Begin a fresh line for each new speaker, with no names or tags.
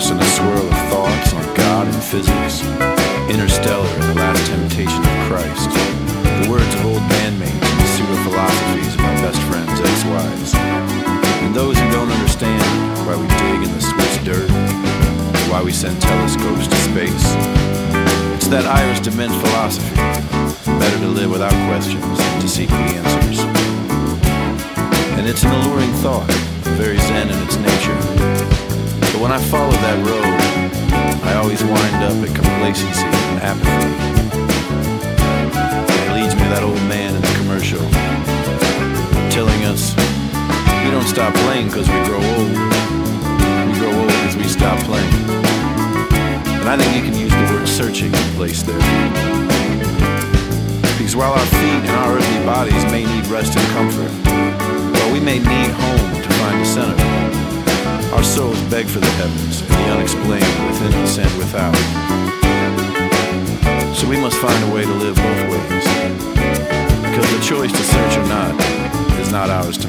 lost in a swirl of thoughts on God and physics, interstellar and the last temptation of Christ, the words of old bandmates and the pseudo philosophies of my best friends' ex-wives, and those who don't understand why we dig in the Swiss dirt, why we send telescopes to space. It's that Iris DeMent philosophy. Better to live without questions than to seek the answers. And it's an alluring thought, very zen in its When I follow that road, I always wind up at complacency and apathy. And it leads me to that old man in the commercial, telling us we don't stop playing because we grow old. We grow old because we stop playing. And I think you can use the word searching in place there. Because while our feet and our earthly bodies may need rest and comfort, while we may need home to find the center, our souls beg for the heavens and the unexplained within us and without. So we must find a way to live both ways. Because the choice to search or not is not ours to